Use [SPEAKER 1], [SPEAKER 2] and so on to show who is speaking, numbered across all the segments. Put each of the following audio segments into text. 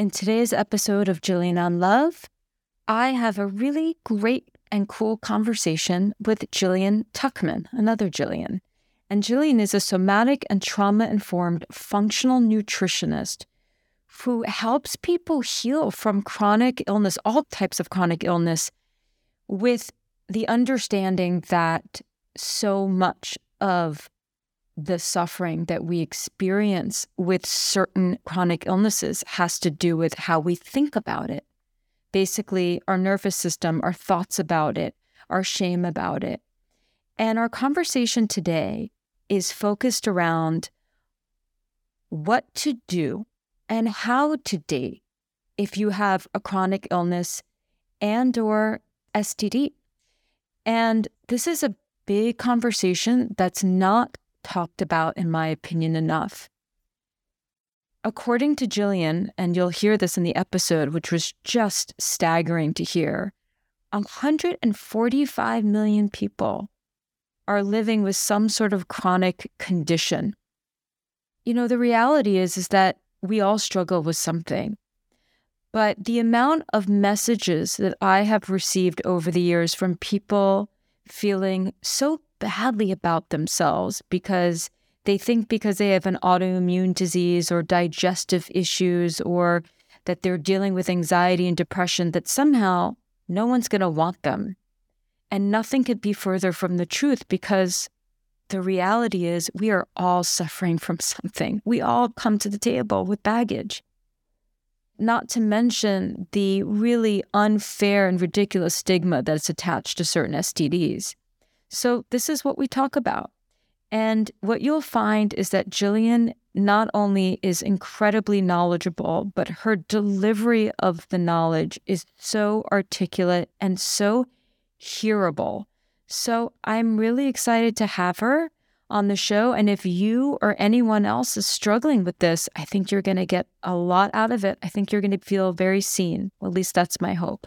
[SPEAKER 1] In today's episode of Jillian on Love, I have a really great and cool conversation with Jillian Tuchman, another Jillian. And Jillian is a somatic and trauma informed functional nutritionist who helps people heal from chronic illness, all types of chronic illness, with the understanding that so much of the suffering that we experience with certain chronic illnesses has to do with how we think about it. Basically, our nervous system, our thoughts about it, our shame about it. And our conversation today is focused around what to do and how to date if you have a chronic illness and or STD. And this is a big conversation that's not talked about, in my opinion, enough. According to Jillian, and you'll hear this in the episode, which was just staggering to hear, 145 million people are living with some sort of chronic condition. You know, the reality is is that we all struggle with something. But the amount of messages that I have received over the years from people feeling so badly about themselves because they think because they have an autoimmune disease or digestive issues or that they're dealing with anxiety and depression that somehow no one's going to want them. And nothing could be further from the truth because the reality is we are all suffering from something. We all come to the table with baggage. Not to mention the really unfair and ridiculous stigma that's attached to certain STDs. So, this is what we talk about. And what you'll find is that Jillian not only is incredibly knowledgeable, but her delivery of the knowledge is so articulate and so hearable. So I'm really excited to have her on the show. And if you or anyone else is struggling with this, I think you're going to get a lot out of it. I think you're going to feel very seen. At least that's my hope.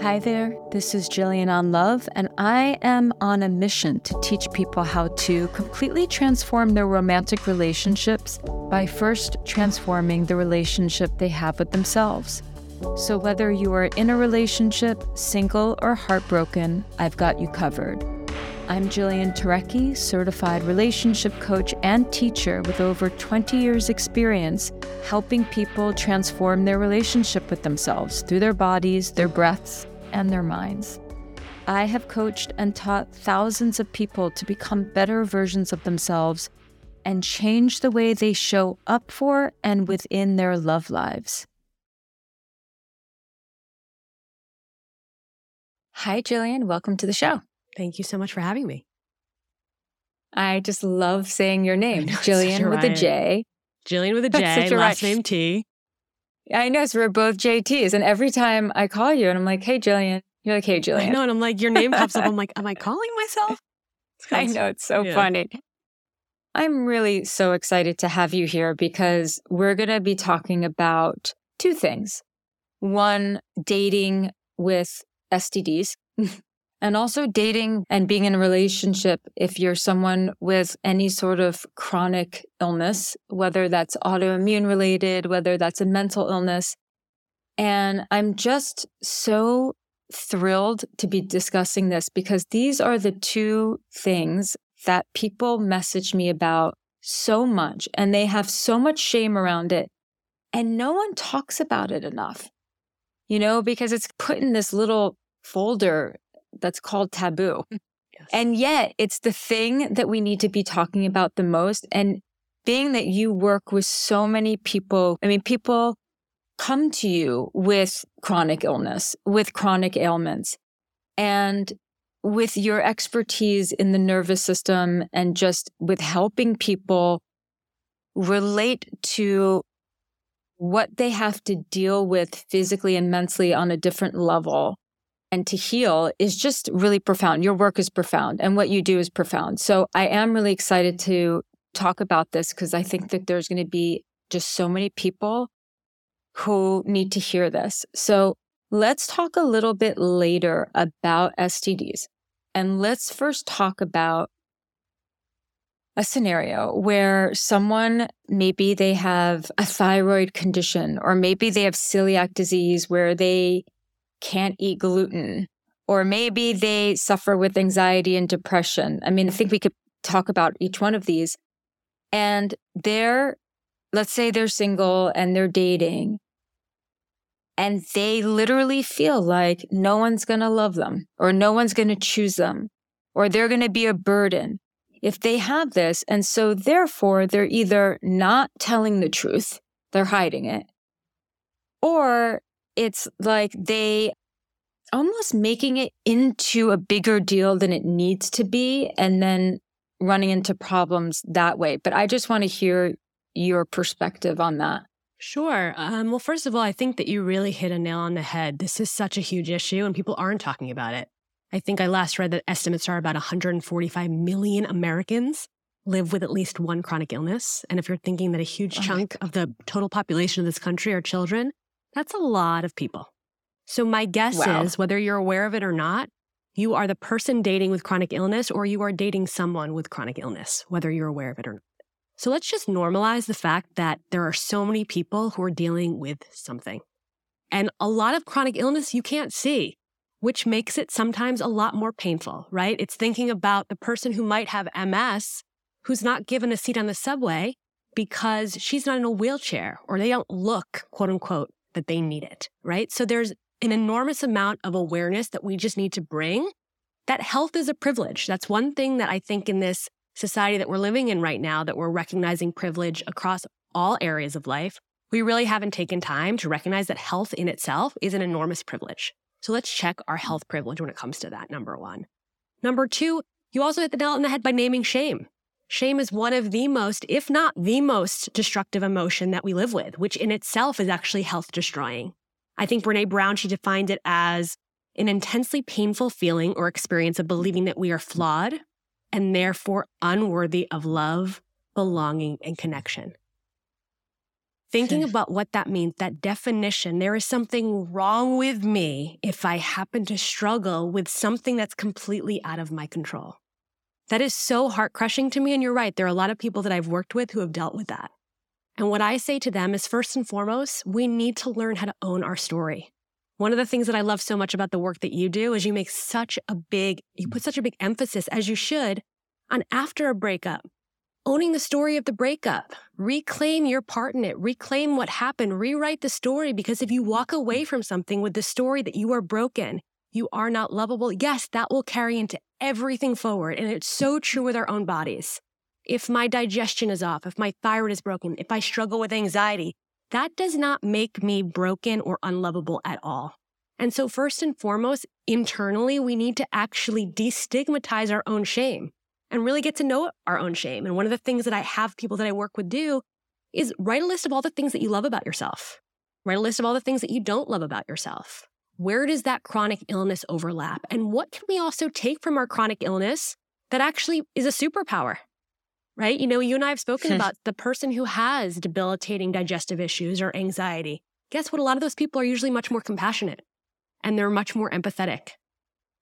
[SPEAKER 1] Hi there, this is Jillian on Love, and I am on a mission to teach people how to completely transform their romantic relationships by first transforming the relationship they have with themselves. So, whether you are in a relationship, single, or heartbroken, I've got you covered. I'm Jillian Turecki, certified relationship coach and teacher with over 20 years' experience helping people transform their relationship with themselves through their bodies, their breaths, and their minds. I have coached and taught thousands of people to become better versions of themselves and change the way they show up for and within their love lives. Hi, Jillian. Welcome to the show.
[SPEAKER 2] Thank you so much for having me.
[SPEAKER 1] I just love saying your name, Jillian with a J.
[SPEAKER 2] Jillian with a J, last name T.
[SPEAKER 1] I know, so we're both JTs. And every time I call you and I'm like, hey, Jillian, you're like, hey, Jillian.
[SPEAKER 2] Know, and I'm like, your name pops up. I'm like, am I calling myself?
[SPEAKER 1] I know, it's so yeah. funny. I'm really so excited to have you here because we're going to be talking about two things. One, dating with STDs, and also dating and being in a relationship if you're someone with any sort of chronic illness, whether that's autoimmune related, whether that's a mental illness. And I'm just so thrilled to be discussing this because these are the two things that people message me about so much and they have so much shame around it. And no one talks about it enough, you know, because it's put in this little folder that's called taboo. Mm, yes. And yet it's the thing that we need to be talking about the most. And being that you work with so many people, I mean, people come to you with chronic illness, with chronic ailments. And with your expertise in the nervous system and just with helping people relate to what they have to deal with physically and mentally on a different level and to heal is just really profound. Your work is profound and what you do is profound. So I am really excited to talk about this because I think that there's going to be just so many people who need to hear this. So let's talk a little bit later about STDs. And let's first talk about a scenario where someone maybe they have a thyroid condition or maybe they have celiac disease where they can't eat gluten or maybe they suffer with anxiety and depression. I mean, I think we could talk about each one of these. And they're, let's say they're single and they're dating and they literally feel like no one's going to love them or no one's going to choose them or they're going to be a burden if they have this. And so therefore they're either not telling the truth, they're hiding it, or it's like they almost making it into a bigger deal than it needs to be and then running into problems that way. But I just want to hear your perspective on that.
[SPEAKER 2] Sure. Um, well, first of all, I think that you really hit a nail on the head. This is such a huge issue and people aren't talking about it. I think I last read that estimates are about 145 million Americans live with at least one chronic illness. And if you're thinking that a huge oh chunk of the total population of this country are children, that's a lot of people. So my guess wow. is whether you're aware of it or not, you are the person dating with chronic illness or you are dating someone with chronic illness, whether you're aware of it or not. So let's just normalize the fact that there are so many people who are dealing with something. And a lot of chronic illness you can't see which makes it sometimes a lot more painful, right? It's thinking about the person who might have MS who's not given a seat on the subway because she's not in a wheelchair or they don't look, quote unquote, that they need it, right? So there's an enormous amount of awareness that we just need to bring that health is a privilege. That's one thing that I think in this society that we're living in right now, that we're recognizing privilege across all areas of life. We really haven't taken time to recognize that health in itself is an enormous privilege. So let's check our health privilege when it comes to that, number one. Number two, you also hit the nail on the head by naming shame. Shame is one of the most, if not the most destructive emotion that we live with, which in itself is actually health destroying. I think Brene Brown, she defined it as an intensely painful feeling or experience of believing that we are flawed and therefore unworthy of love, belonging, and connection thinking about what that means, that definition, there is something wrong with me if I happen to struggle with something that's completely out of my control. That is so heart crushing to me. And you're right. There are a lot of people that I've worked with who have dealt with that. And what I say to them is first and foremost, we need to learn how to own our story. One of the things that I love so much about the work that you do is you make such a big, you put such a big emphasis, as you should, on after a breakup owning the story of the breakup. Reclaim your part in it. Reclaim what happened. Rewrite the story because if you walk away from something with the story that you are broken, you are not lovable, yes, that will carry into everything forward. And it's so true with our own bodies. If my digestion is off, if my thyroid is broken, if I struggle with anxiety, that does not make me broken or unlovable at all. And so, first and foremost, internally, we need to actually destigmatize our own shame and really get to know our own shame. And one of the things that I have people that I work with do is write a list of all the things that you love about yourself. Write a list of all the things that you don't love about yourself. Where does that chronic illness overlap? And what can we also take from our chronic illness that actually is a superpower? Right? You know, you and I have spoken about the person who has debilitating digestive issues or anxiety. Guess what? A lot of those people are usually much more compassionate and they're much more empathetic.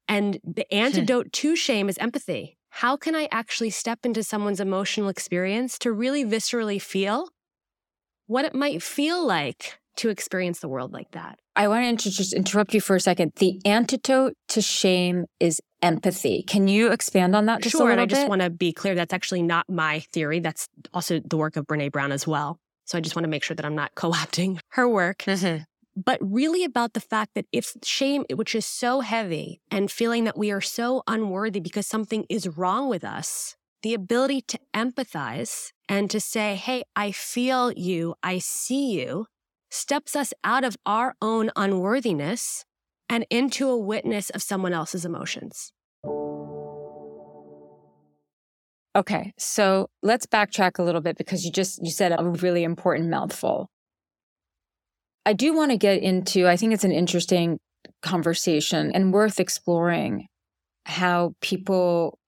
[SPEAKER 2] And the antidote to shame is empathy how can I actually step into someone's emotional experience to really viscerally feel what it might feel like to experience the world like that?
[SPEAKER 1] I want to just interrupt you for a second. The antidote to shame is empathy. Can you expand on that just
[SPEAKER 2] sure,
[SPEAKER 1] a little
[SPEAKER 2] and I just
[SPEAKER 1] bit?
[SPEAKER 2] want to be clear that's actually not my theory. That's also the work of Brene Brown as well. So I just want to make sure that I'm not co-opting her work. Mm-hmm but really about the fact that if shame, which is so heavy, and feeling that we are so unworthy because something is wrong with us, the ability to empathize and to say, Hey, I feel you, I see you, steps us out of our own unworthiness and into a witness of someone else's emotions.
[SPEAKER 1] Okay, so let's backtrack a little bit because you just you said a really important mouthful. I do want to get into I think it's an interesting conversation and worth exploring how people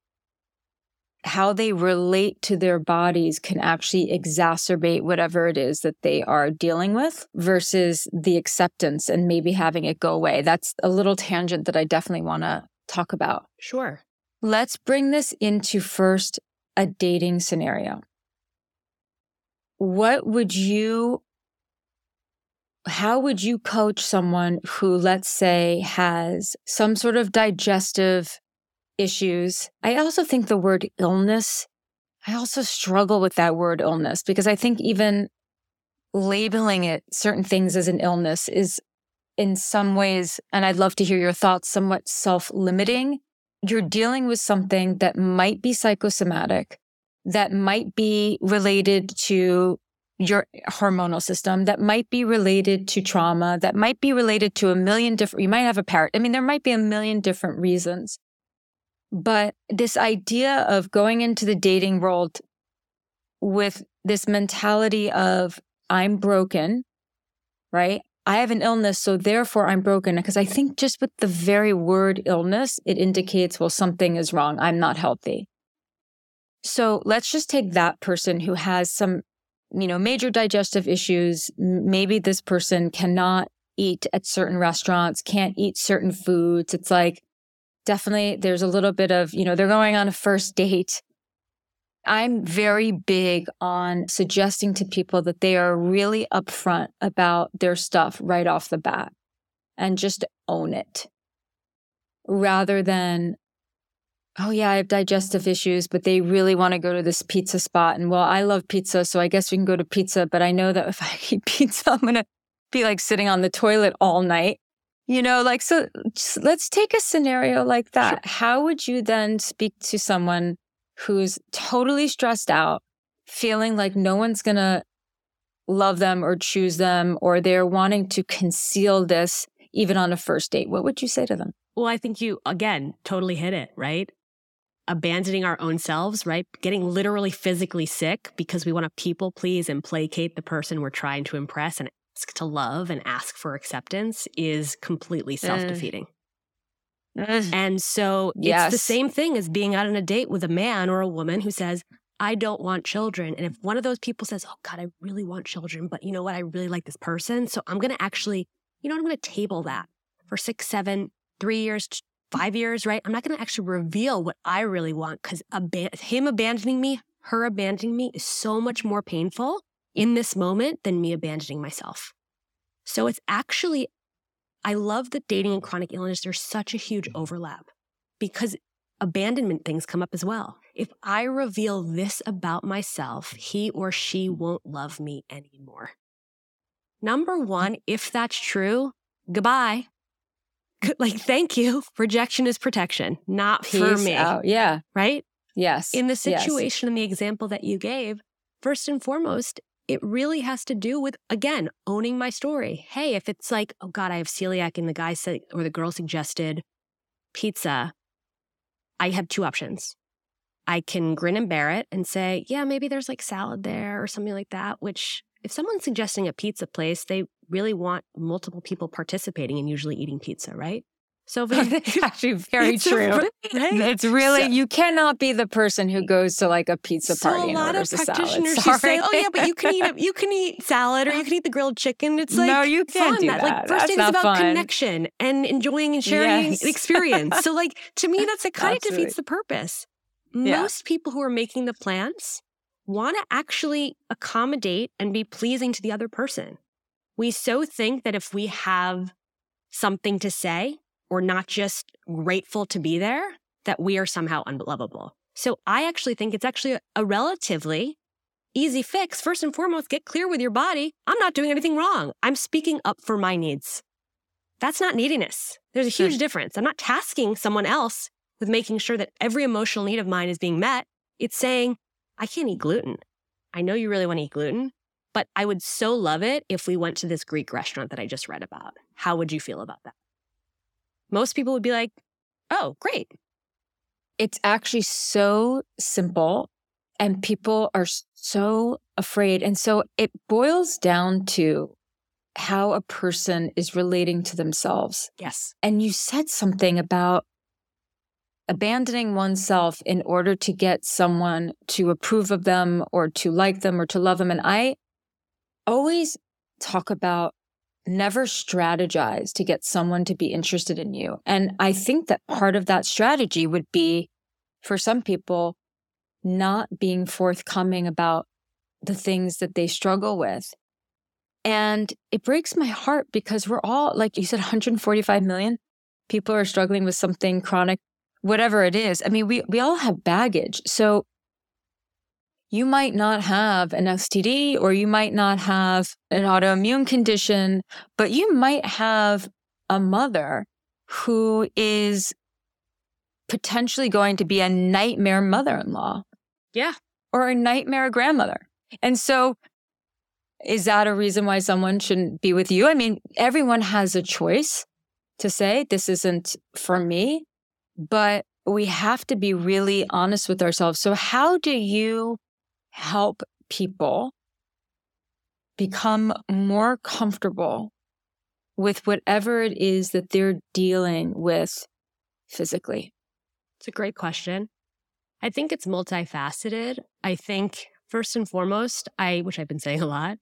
[SPEAKER 1] how they relate to their bodies can actually exacerbate whatever it is that they are dealing with versus the acceptance and maybe having it go away. That's a little tangent that I definitely want to talk about.
[SPEAKER 2] Sure.
[SPEAKER 1] Let's bring this into first a dating scenario. What would you how would you coach someone who let's say has some sort of digestive issues. I also think the word illness, I also struggle with that word illness because I think even labeling it certain things as an illness is in some ways, and I'd love to hear your thoughts, somewhat self limiting. You're dealing with something that might be psychosomatic, that might be related to your hormonal system, that might be related to trauma, that might be related to a million different, you might have a parrot. I mean, there might be a million different reasons. But this idea of going into the dating world with this mentality of, I'm broken, right? I have an illness, so therefore I'm broken. Because I think just with the very word illness, it indicates, well, something is wrong. I'm not healthy. So let's just take that person who has some, you know, major digestive issues. Maybe this person cannot eat at certain restaurants, can't eat certain foods. It's like, definitely there's a little bit of, you know, they're going on a first date. I'm very big on suggesting to people that they are really upfront about their stuff right off the bat and just own it rather than, oh, yeah, I have digestive issues, but they really want to go to this pizza spot. And well, I love pizza, so I guess we can go to pizza. But I know that if I eat pizza, I'm going to be like sitting on the toilet all night. You know, like, so let's take a scenario like that. Sure. How would you then speak to someone who's totally stressed out, feeling like no one's going to love them or choose them, or they're wanting to conceal this even on a first date? What would you say to them?
[SPEAKER 2] Well, I think you, again, totally hit it, right? Abandoning our own selves, right? Getting literally physically sick because we want to people please and placate the person we're trying to impress and to love and ask for acceptance is completely self defeating. Uh, and so yes. it's the same thing as being out on a date with a man or a woman who says, I don't want children. And if one of those people says, Oh God, I really want children, but you know what? I really like this person. So I'm going to actually, you know, I'm going to table that for six, seven, three years, five years, right? I'm not going to actually reveal what I really want because ab- him abandoning me, her abandoning me is so much more painful in this moment than me abandoning myself. So it's actually, I love that dating and chronic illness, there's such a huge overlap because abandonment things come up as well. If I reveal this about myself, he or she won't love me anymore. Number one, if that's true, goodbye. Like, thank you. Rejection is protection, not Peace for me.
[SPEAKER 1] Out. Yeah.
[SPEAKER 2] Right?
[SPEAKER 1] Yes.
[SPEAKER 2] In the situation yes. and the example that you gave, first and foremost, it really has to do with, again, owning my story. Hey, if it's like, oh God, I have celiac and the guy said, or the girl suggested pizza, I have two options. I can grin and bear it and say, yeah, maybe there's like salad there or something like that, which if someone's suggesting a pizza place, they really want multiple people participating and usually eating pizza, right?
[SPEAKER 1] So it's actually very it's true. Right? It's really so, you cannot be the person who goes to like a pizza
[SPEAKER 2] so
[SPEAKER 1] party
[SPEAKER 2] a
[SPEAKER 1] and
[SPEAKER 2] orders
[SPEAKER 1] a
[SPEAKER 2] practitioners
[SPEAKER 1] salad.
[SPEAKER 2] say, "Oh yeah, but you can eat a, you can eat salad or you can eat the grilled chicken." It's like
[SPEAKER 1] no, you can't
[SPEAKER 2] fun.
[SPEAKER 1] do that.
[SPEAKER 2] Like first is about
[SPEAKER 1] fun.
[SPEAKER 2] connection and enjoying and sharing
[SPEAKER 1] yes.
[SPEAKER 2] experience. so like to me, that's it kind of defeats the purpose. Yeah. Most people who are making the plans want to actually accommodate and be pleasing to the other person. We so think that if we have something to say or not just grateful to be there, that we are somehow unlovable. So I actually think it's actually a, a relatively easy fix. First and foremost, get clear with your body. I'm not doing anything wrong. I'm speaking up for my needs. That's not neediness. There's a huge difference. I'm not tasking someone else with making sure that every emotional need of mine is being met. It's saying, I can't eat gluten. I know you really want to eat gluten, but I would so love it if we went to this Greek restaurant that I just read about. How would you feel about that? Most people would be like, oh, great.
[SPEAKER 1] It's actually so simple And people are so afraid. And so it boils down to how a person is relating to themselves.
[SPEAKER 2] Yes.
[SPEAKER 1] And you said something about abandoning oneself in order to get someone to approve of them or to like them or to love them. And I always talk about never strategize to get someone to be interested in you. And I think that part of that strategy would be for some people not being forthcoming about the things that they struggle with. And it breaks my heart because we're all, like you said, 145 million people are struggling with something chronic, whatever it is. I mean, we, we all have baggage. So you might not have an STD or you might not have an autoimmune condition, but you might have a mother who is potentially going to be a nightmare mother in law.
[SPEAKER 2] Yeah.
[SPEAKER 1] Or a nightmare grandmother. And so, is that a reason why someone shouldn't be with you? I mean, everyone has a choice to say, this isn't for me, but we have to be really honest with ourselves. So, how do you help people become more comfortable with whatever it is that they're dealing with physically?
[SPEAKER 2] It's a great question. I think it's multifaceted. I think first and foremost, I, which I've been saying a lot,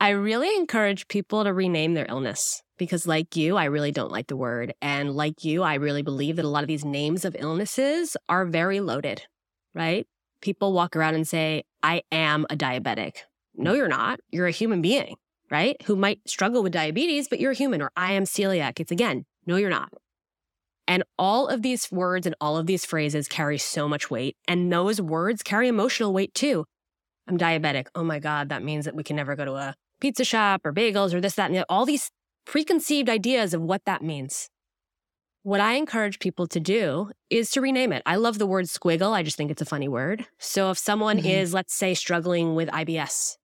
[SPEAKER 2] I really encourage people to rename their illness because, like you, I really don't like the word. And like you, I really believe that a lot of these names of illnesses are very loaded, right? People walk around and say, I am a diabetic. No, you're not. You're a human being, right? Who might struggle with diabetes, but you're a human, or I am celiac. It's again, no, you're not. And all of these words and all of these phrases carry so much weight. And those words carry emotional weight too. I'm diabetic. Oh my God, that means that we can never go to a pizza shop or bagels or this, that, and the, all these preconceived ideas of what that means. What I encourage people to do is to rename it. I love the word squiggle. I just think it's a funny word. So if someone mm-hmm. is, let's say, struggling with IBS,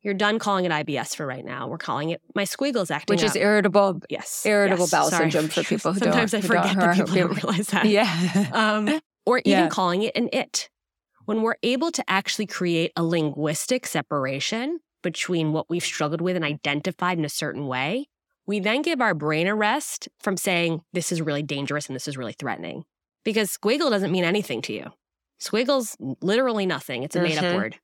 [SPEAKER 2] you're done calling it IBS for right now. We're calling it my squiggle's acting
[SPEAKER 1] Which
[SPEAKER 2] up.
[SPEAKER 1] is irritable.
[SPEAKER 2] Yes.
[SPEAKER 1] Irritable
[SPEAKER 2] yes.
[SPEAKER 1] bowel
[SPEAKER 2] Sorry.
[SPEAKER 1] syndrome for people who
[SPEAKER 2] Sometimes
[SPEAKER 1] don't.
[SPEAKER 2] I forget
[SPEAKER 1] don't,
[SPEAKER 2] that people don't realize that.
[SPEAKER 1] Yeah.
[SPEAKER 2] Um, or even
[SPEAKER 1] Yeah.
[SPEAKER 2] calling it an it. When we're able to actually create a linguistic separation between what we've struggled with and identified in a certain way, we then give our brain a rest from saying, this is really dangerous and this is really threatening. Because squiggle doesn't mean anything to you. Squiggle's literally nothing, it's a made up word.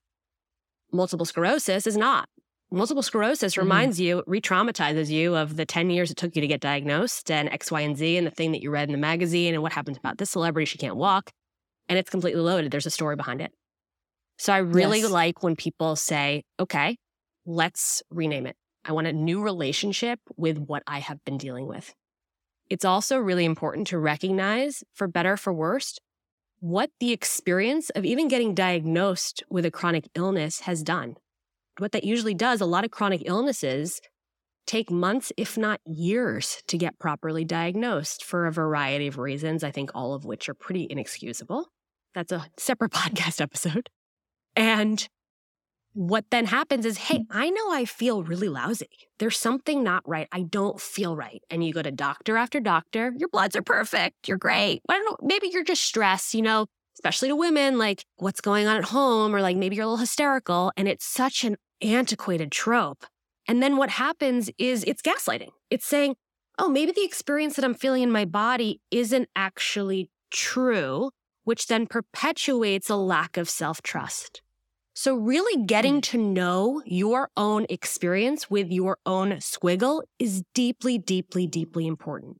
[SPEAKER 2] Multiple sclerosis is not. Multiple sclerosis
[SPEAKER 1] Mhm.
[SPEAKER 2] reminds you, re traumatizes you of the 10 years it took you to get diagnosed and X, Y, and Z and the thing that you read in the magazine and what happens about this celebrity, she can't walk. And it's completely loaded. There's a story behind it. So I really
[SPEAKER 1] Yes.
[SPEAKER 2] like when people say, okay, let's rename it. I want a new relationship with what I have been dealing with. It's also really important to recognize, for better, or for worse, what the experience of even getting diagnosed with a chronic illness has done. What that usually does, a lot of chronic illnesses take months, if not years, to get properly diagnosed for a variety of reasons, I think all of which are pretty inexcusable. That's a separate podcast episode. And what then happens is, hey, mm. I know I feel really lousy. There's something not right. I don't feel right. And you go to doctor after doctor. Your bloods are perfect. You're great. I don't know. Maybe you're just stressed, you know, especially to women, like what's going on at home, or like maybe you're a little hysterical. And it's such an antiquated trope. And then what happens is it's gaslighting. It's saying, oh, maybe the experience that I'm feeling in my body isn't actually true, which then perpetuates a lack of self trust. So, really getting mm. to know your own experience with your own squiggle is deeply, deeply, deeply important.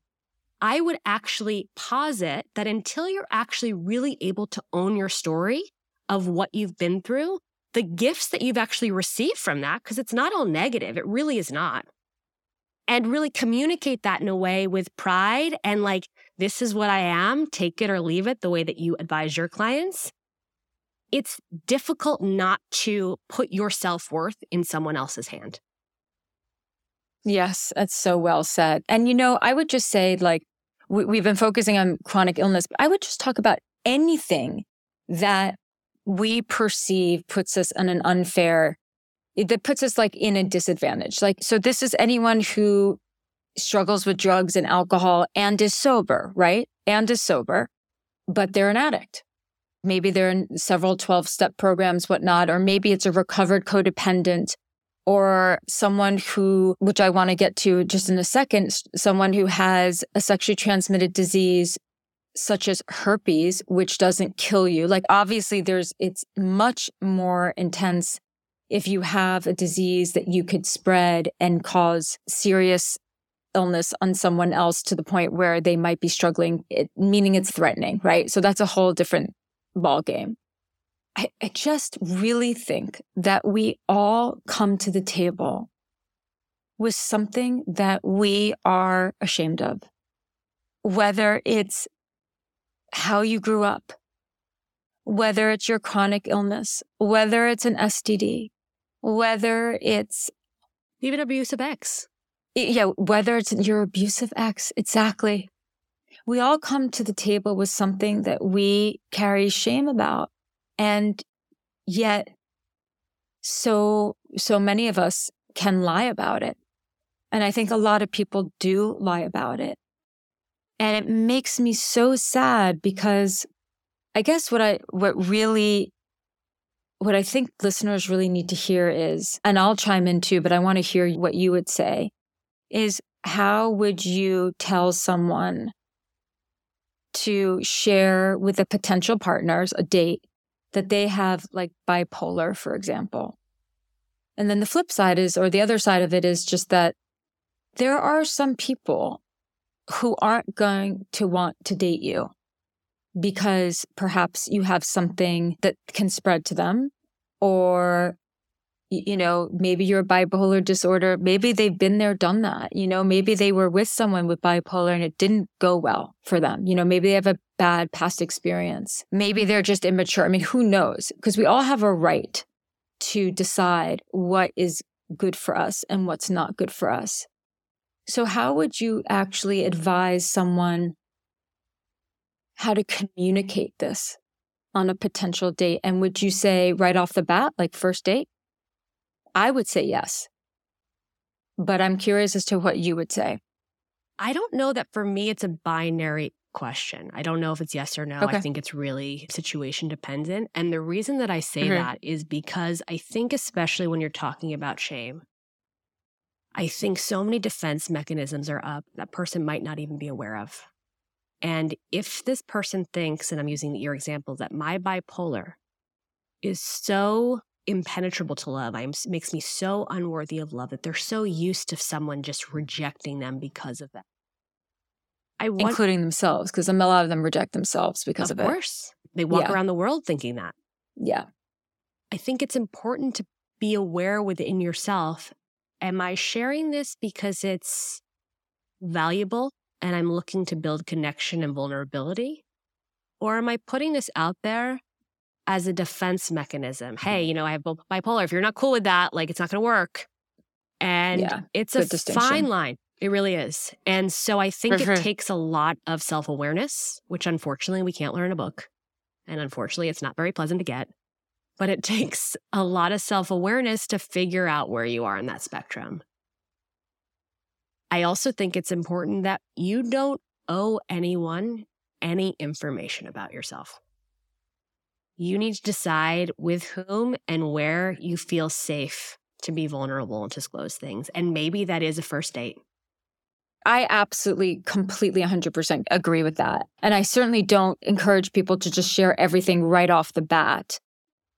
[SPEAKER 2] I would actually posit that until you're actually really able to own your story of what you've been through, the gifts that you've actually received from that, because it's not all negative, it really is not. And really communicate that in a way with pride and like, this is what I am, take it or leave it, the way that you advise your clients. It's difficult not to put your self worth in someone else's hand.
[SPEAKER 1] Yes, that's so well said. And you know, I would just say, like, we, we've been focusing on chronic illness, but I would just talk about anything that we perceive puts us in an unfair, that puts us like in a disadvantage. Like, so this is anyone who struggles with drugs and alcohol and is sober, right? And is sober, but they're an addict. Maybe they're in several 12 step programs, whatnot, or maybe it's a recovered codependent or someone who, which I want to get to just in a second, someone who has a sexually transmitted disease such as herpes, which doesn't kill you. Like obviously there's, it's much more intense if you have a disease that you could spread and cause serious illness on someone else to the point where they might be struggling, it, meaning it's threatening, right? So that's a whole different ball game. I, I just really think that we all come to the table with something that we are ashamed of, whether it's how you grew up, whether it's your chronic illness, whether it's an STD, whether it's
[SPEAKER 2] even abusive ex.
[SPEAKER 1] Yeah, whether it's your abusive ex, exactly. We all come to the table with something that we carry shame about. And yet, so, so many of us can lie about it. And I think a lot of people do lie about it. And it makes me so sad because I guess what I, what really, what I think listeners really need to hear is, and I'll chime in too, but I want to hear what you would say is how would you tell someone to share with the potential partners a date that they have like bipolar, for example? And then the flip side is, or the other side of it is just that there are some people who aren't going to want to date you because perhaps you have something that can spread to them or you know, maybe you're bipolar disorder. Maybe they've been there, done that. You know, maybe they were with someone with bipolar and it didn't go well for them. You know, maybe they have a bad past experience. Maybe they're just immature. I mean, who knows? Because we all have a right to decide what is good for us and what's not good for us. So, how would you actually advise someone how to communicate this on a potential date? And would you say right off the bat, like first date? I would say yes. But I'm curious as to what you would say.
[SPEAKER 2] I don't know that for me, it's a binary question. I don't know if it's yes or no. Okay. I think it's really situation dependent. And the reason that I say mm-hmm. that is because I think, especially when you're talking about shame, I think so many defense mechanisms are up that person might not even be aware of. And if this person thinks, and I'm using your example, that my bipolar is so impenetrable to love. I am makes me so unworthy of love that they're so used to someone just rejecting them because of that.
[SPEAKER 1] I want, including themselves, because a lot of them reject themselves because of, it.
[SPEAKER 2] of course. It. They walk yeah. around the world thinking that.
[SPEAKER 1] Yeah.
[SPEAKER 2] I think it's important to be aware within yourself. Am I sharing this because it's valuable and I'm looking to build connection and vulnerability? Or am I putting this out there as a defense mechanism. Hey, mm-hmm. you know, I have bipolar. If you're not cool with that, like it's not going to work. And yeah, it's a fine line. It really is. And so I think it takes a lot of self awareness, which unfortunately we can't learn in a book. And unfortunately, it's not very pleasant to get. But it takes a lot of self awareness to figure out where you are in that spectrum. I also think it's important that you don't owe anyone any information about yourself you need to decide with whom and where you feel safe to be vulnerable and disclose things. And maybe that is a first date.
[SPEAKER 1] I absolutely, completely 100% agree with that. And I certainly don't encourage people to just share everything right off the bat.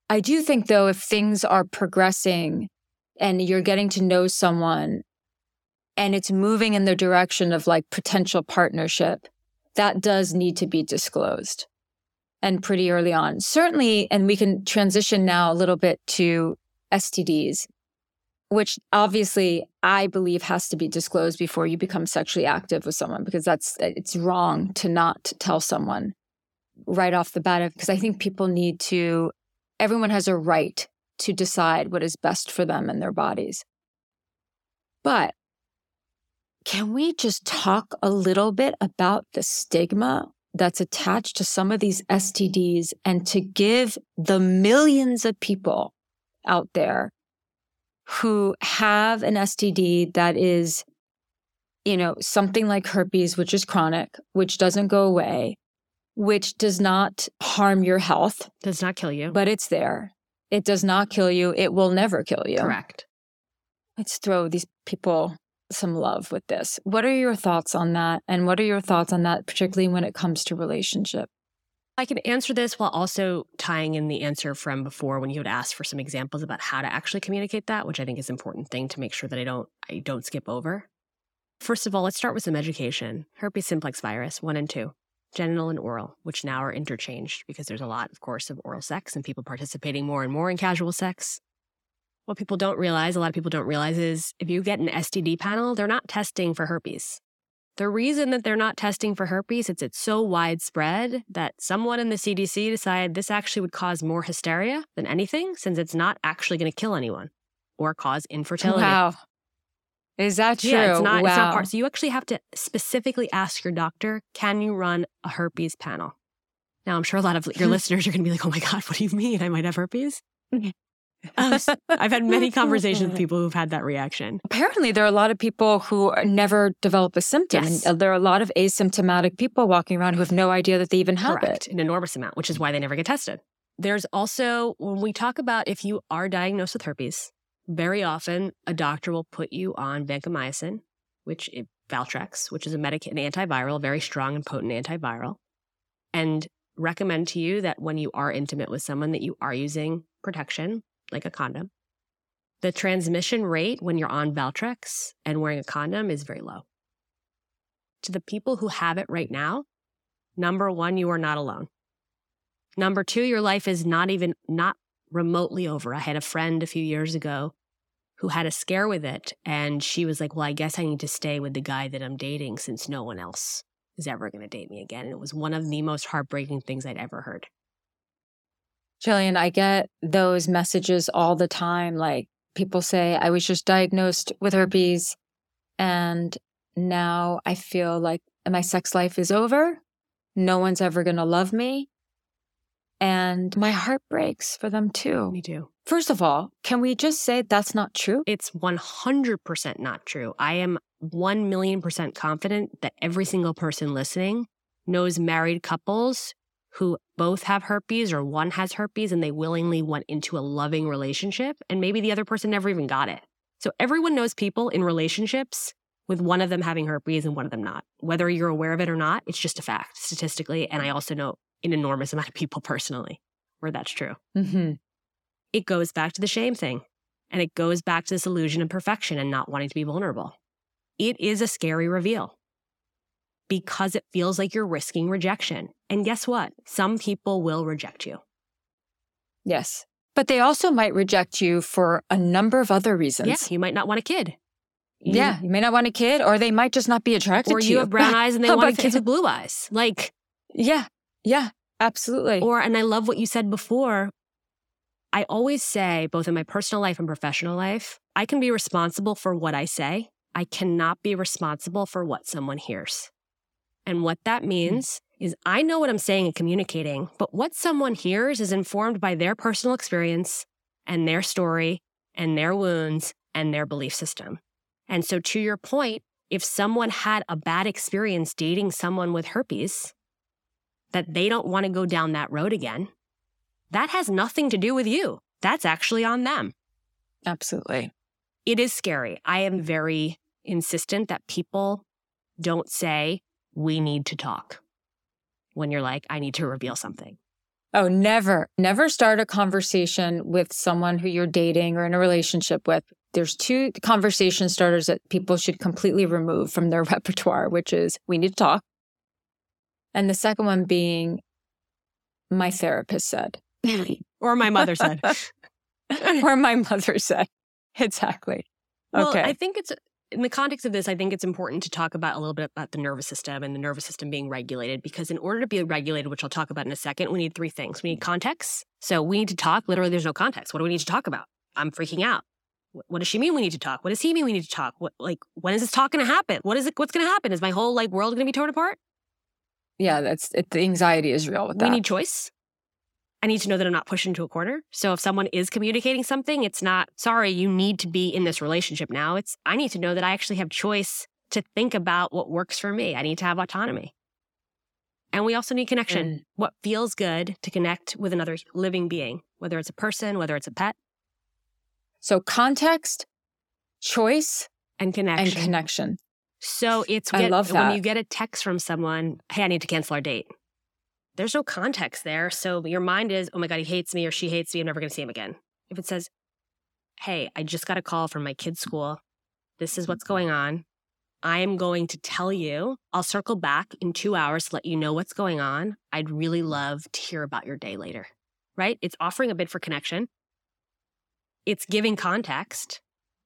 [SPEAKER 1] I do think, though, if things are progressing and you're getting to know someone and it's moving in the direction of like potential partnership, that does need to be disclosed and pretty early on. Certainly, and we can transition now a little bit to STDs, which obviously I believe has to be disclosed before you become sexually active with someone because that's uh, it's wrong to not tell someone right off the bat because I think people need to everyone has a right to decide what is best for them and their bodies. But can we just talk a little bit about the stigma that's attached to some of these STDs and to give the millions of people out there who have an STD that is, you know, something like herpes, which is chronic, which doesn't go away, which does not harm your health,
[SPEAKER 2] Does not kill you.
[SPEAKER 1] but it's there. It does not kill you. It will never kill you.
[SPEAKER 2] Correct.
[SPEAKER 1] Let's throw these people some love with this. What are your thoughts on that? And what are your thoughts on that, particularly when it comes to relationship?
[SPEAKER 2] I can answer this while also tying in the answer from before when you had asked for some examples about how to actually communicate that, which I think is an important thing to make sure that I don't I don't skip over. First of all, let's start with some education. Herpes simplex virus, one and two, genital and oral, which now are interchanged because there's a lot, of course, of oral sex and people participating more and more in casual sex. What people don't realize, a lot of people don't realize, is if you get an STD panel, they're not testing for herpes. The reason that they're not testing for herpes is it's so widespread that someone in the CDC decided this actually would cause more hysteria than anything, since it's not actually going to kill anyone or cause infertility.
[SPEAKER 1] Wow. Is that true?
[SPEAKER 2] Yeah, it's not,
[SPEAKER 1] wow.
[SPEAKER 2] it's not part. So you actually have to specifically ask your doctor, can you run a herpes panel? Now, I'm sure a lot of your listeners are going to be like, oh my God, what do you mean? I might have herpes? Mm-hmm. I've had many conversations with people who've had that reaction.
[SPEAKER 1] Apparently, there are a lot of people who never develop a symptom.
[SPEAKER 2] Yes.
[SPEAKER 1] And there are a lot of asymptomatic people walking around who have no idea that they even have
[SPEAKER 2] Correct.
[SPEAKER 1] it.
[SPEAKER 2] An enormous amount, which is why they never get tested. There's also, when we talk about if you are diagnosed with herpes, very often a doctor will put you on vancomycin, which is Valtrex, which is a medic- an antiviral, very strong and potent antiviral, and recommend to you that when you are intimate with someone that you are using protection, like a condom. The transmission rate when you're on Valtrex and wearing a condom is very low. To the people who have it right now, number one, you are not alone. Number two, your life is not even not remotely over. I had a friend a few years ago who had a scare with it, and she was like, Well, I guess I need to stay with the guy that I'm dating since no one else is ever going to date me again. And it was one of the most heartbreaking things I'd ever heard.
[SPEAKER 1] Jillian, I get those messages all the time. Like people say, I was just diagnosed with herpes and now I feel like my sex life is over. No one's ever going to love me. And my heart breaks for them too.
[SPEAKER 2] Me too.
[SPEAKER 1] First of all, can we just say that's not true?
[SPEAKER 2] It's 100% not true. I am 1 million percent confident that every single person listening knows married couples who both have herpes or one has herpes and they willingly went into a loving relationship and maybe the other person never even got it. So everyone knows people in relationships with one of them having herpes and one of them not. Whether you're aware of it or not, it's just a fact statistically. And I also know an enormous amount of people personally where that's true
[SPEAKER 1] Mm-hmm.
[SPEAKER 2] it goes back to the shame thing. And it goes back to this illusion of perfection and not wanting to be vulnerable. It is a scary reveal because it feels like you're risking rejection. And guess what? Some people will reject you.
[SPEAKER 1] Yes. But they also might reject you for a number of other reasons.
[SPEAKER 2] Yeah, you might not want a kid. You-
[SPEAKER 1] Yeah. You may not want a kid, or they might just not be attracted
[SPEAKER 2] Or
[SPEAKER 1] to
[SPEAKER 2] you have brown eyes and they want kids with blue eyes. Like,
[SPEAKER 1] Yeah. Yeah. Absolutely.
[SPEAKER 2] Or, and I love what you said before. I always say, both in my personal life and professional life, I can be responsible for what I say. I cannot be responsible for what someone hears. And what that mm-hmm. means is I know what I'm saying and communicating, but what someone hears is informed by their personal experience and their story and their wounds and their belief system. And so, to your point, if someone had a bad experience dating someone with herpes, that they don't want to go down that road again, that has nothing to do with you. That's actually on them.
[SPEAKER 1] Absolutely.
[SPEAKER 2] It is scary. I am very insistent that people don't say, we need to talk when you're like, I need to reveal something.
[SPEAKER 1] Oh, never, never start a conversation with someone who you're dating or in a relationship with. There's two conversation starters that people should completely remove from their repertoire, which is we need to talk. And the second one being my therapist said,
[SPEAKER 2] Or my mother said.
[SPEAKER 1] or my mother said. Exactly.
[SPEAKER 2] Well,
[SPEAKER 1] okay.
[SPEAKER 2] I think it's in the context of this, I think it's important to talk about a little bit about the nervous system and the nervous system being regulated because in order to be regulated, which I'll talk about in a second, we need three things. We need mm-hmm. context. So we need to talk. Literally, there's no context. What do we need to talk about? I'm freaking out. What, what does she mean we need to talk? What does he mean we need to talk? What like when is this talk going to happen? What is it? What's going to happen? Is my whole like world going to be torn apart?
[SPEAKER 1] yeah, that's it, the anxiety is real with that.
[SPEAKER 2] We need choice. I need to know that I'm not pushed into a corner. So if someone is communicating something, it's not, sorry, you need to be in this relationship now. It's, I need to know that I actually have choice to think about what works for me. I need to have autonomy. And we also need connection. Mm. What feels good to connect with another living being, whether it's a person, whether it's a pet.
[SPEAKER 1] So context, choice,
[SPEAKER 2] and connection.
[SPEAKER 1] And connection.
[SPEAKER 2] So it's get, I love that. when you get a text from someone, hey, I need to cancel our date. There's no context there. So your mind is, oh my God, he hates me or she hates me. I'm never going to see him again. If it says, hey, I just got a call from my kid's school. This is what's mm-hmm. going on. I am going to tell you. I'll circle back in two hours to let you know what's going on. I'd really love to hear about your day later. Right? It's offering a bid for connection, it's giving context,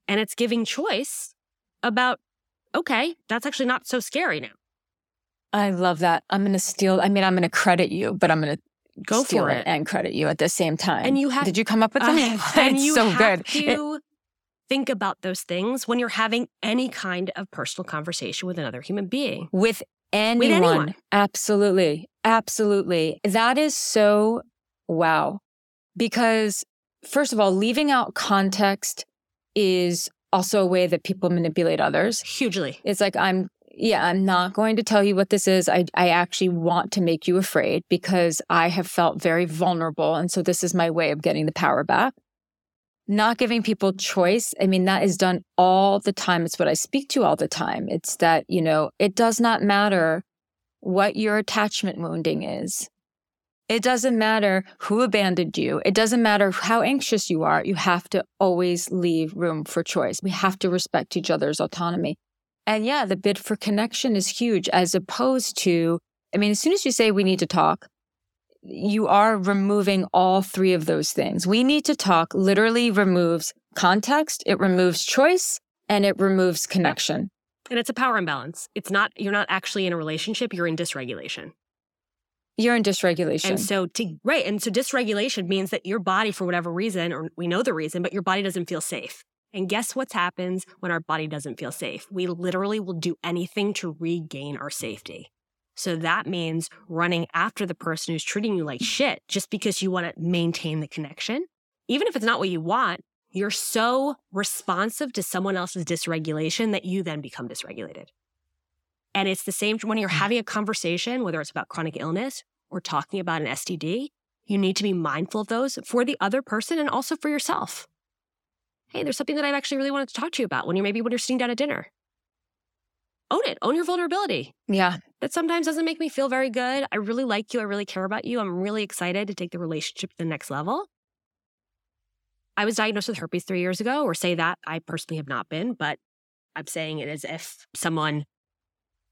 [SPEAKER 2] and it's giving choice about, okay, that's actually not so scary now.
[SPEAKER 1] I love that. I'm going to steal. I mean, I'm going to credit you, but I'm going to go for it. and credit you at the same time.
[SPEAKER 2] And you have.
[SPEAKER 1] Did you come up with that?
[SPEAKER 2] Uh, and you so have good. to it, think about those things when you're having any kind of personal conversation with another human being.
[SPEAKER 1] With anyone. With anyone. Absolutely. Absolutely. That is so wow. Because first of all, leaving out context is also a way that people manipulate others.
[SPEAKER 2] Hugely.
[SPEAKER 1] It's like I'm yeah, I'm not going to tell you what this is. I, I actually want to make you afraid because I have felt very vulnerable. And so this is my way of getting the power back. Not giving people choice. I mean, that is done all the time. It's what I speak to all the time. It's that, you know, it does not matter what your attachment wounding is. It doesn't matter who abandoned you. It doesn't matter how anxious you are. You have to always leave room for choice. We have to respect each other's autonomy. And yeah, the bid for connection is huge as opposed to, I mean, as soon as you say we need to talk, you are removing all three of those things. We need to talk literally removes context, it removes choice, and it removes connection.
[SPEAKER 2] And it's a power imbalance. It's not, you're not actually in a relationship, you're in dysregulation.
[SPEAKER 1] You're in dysregulation.
[SPEAKER 2] And so, to, right. And so, dysregulation means that your body, for whatever reason, or we know the reason, but your body doesn't feel safe. And guess what happens when our body doesn't feel safe? We literally will do anything to regain our safety. So that means running after the person who's treating you like shit just because you want to maintain the connection. Even if it's not what you want, you're so responsive to someone else's dysregulation that you then become dysregulated. And it's the same when you're mm. having a conversation, whether it's about chronic illness or talking about an STD, you need to be mindful of those for the other person and also for yourself hey, there's something that I've actually really wanted to talk to you about when you're maybe when you're sitting down at dinner. Own it, own your vulnerability.
[SPEAKER 1] Yeah.
[SPEAKER 2] That sometimes doesn't make me feel very good. I really like you. I really care about you. I'm really excited to take the relationship to the next level. I was diagnosed with herpes three years ago, or say that I personally have not been, but I'm saying it as if someone